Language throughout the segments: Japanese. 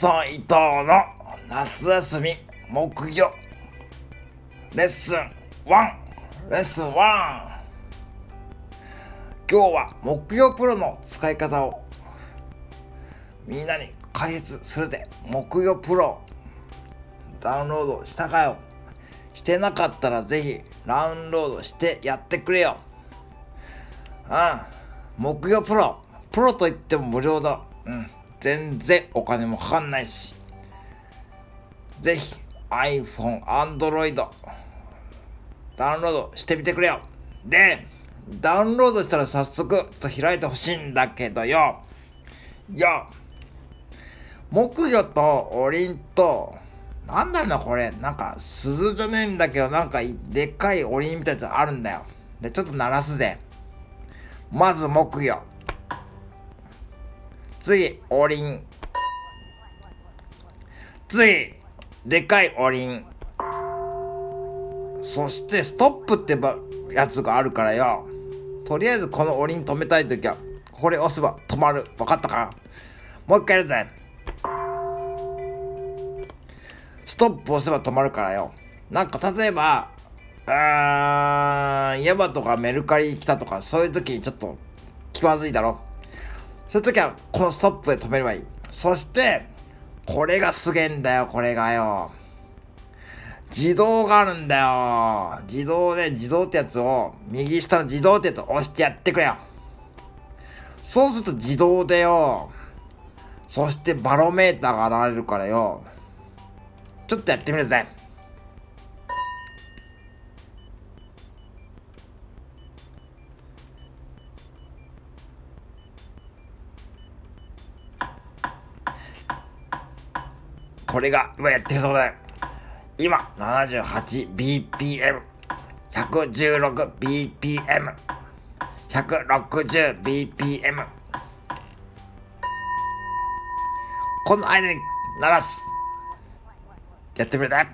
さん伊藤の夏休み木魚レッスン1レッスン1今日は木魚プロの使い方をみんなに解説するぜ。木魚プロダウンロードしたかよ。してなかったらぜひダウンロードしてやってくれよ。うん。木魚プロ。プロと言っても無料だ。うん。全然お金もかかんないしぜひ iPhone、Android ダウンロードしてみてくれよ。でダウンロードしたら早速と開いてほしいんだけどよ。よ。木魚とおりんとなんだろうなこれ。なんか鈴じゃねえんだけどなんかでっかいおりんみたいなやつあるんだよ。でちょっと鳴らすぜ。まず木魚。次おりん。次でかいおりん。そしてストップってばやつがあるからよ。とりあえずこのおりん止めたい時はこれ押せば止まる。分かったか？もう一回やるぜ。ストップ押せば止まるからよ。なんか例えばあーヤマとかメルカリ来たとかそういう時にちょっと気まずいだろ。そういう時はこのストップで止めればいい。そしてこれがすげえんだよこれがよ。自動があるんだよ。自動で自動ってやつを右下の自動ってやつを押してやってくれよ。そうすると自動でよ。そしてバロメーターが現れるからよ。ちょっとやってみるぜ。これが今やってるそうだ。今 78bpm 116bpm 160bpm この間に鳴らす。やってみるね。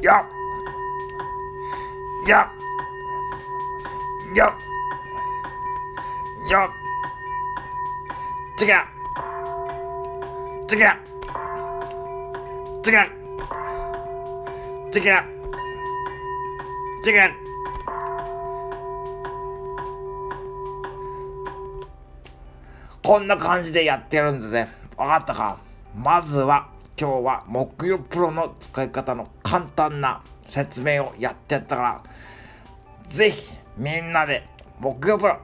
よっ。よっ。よっ。よっ。違う。違う。違う。違う。違う。こんな感じでやってるんですね。分かったか？まずは今日は木曜プロの使い方の簡単な説明をやってやったからぜひみんなで木曜プロ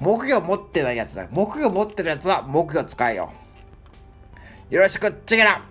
木魚持ってないやつだ。木魚持ってるやつは木魚使えよ。よろしくチゲラ。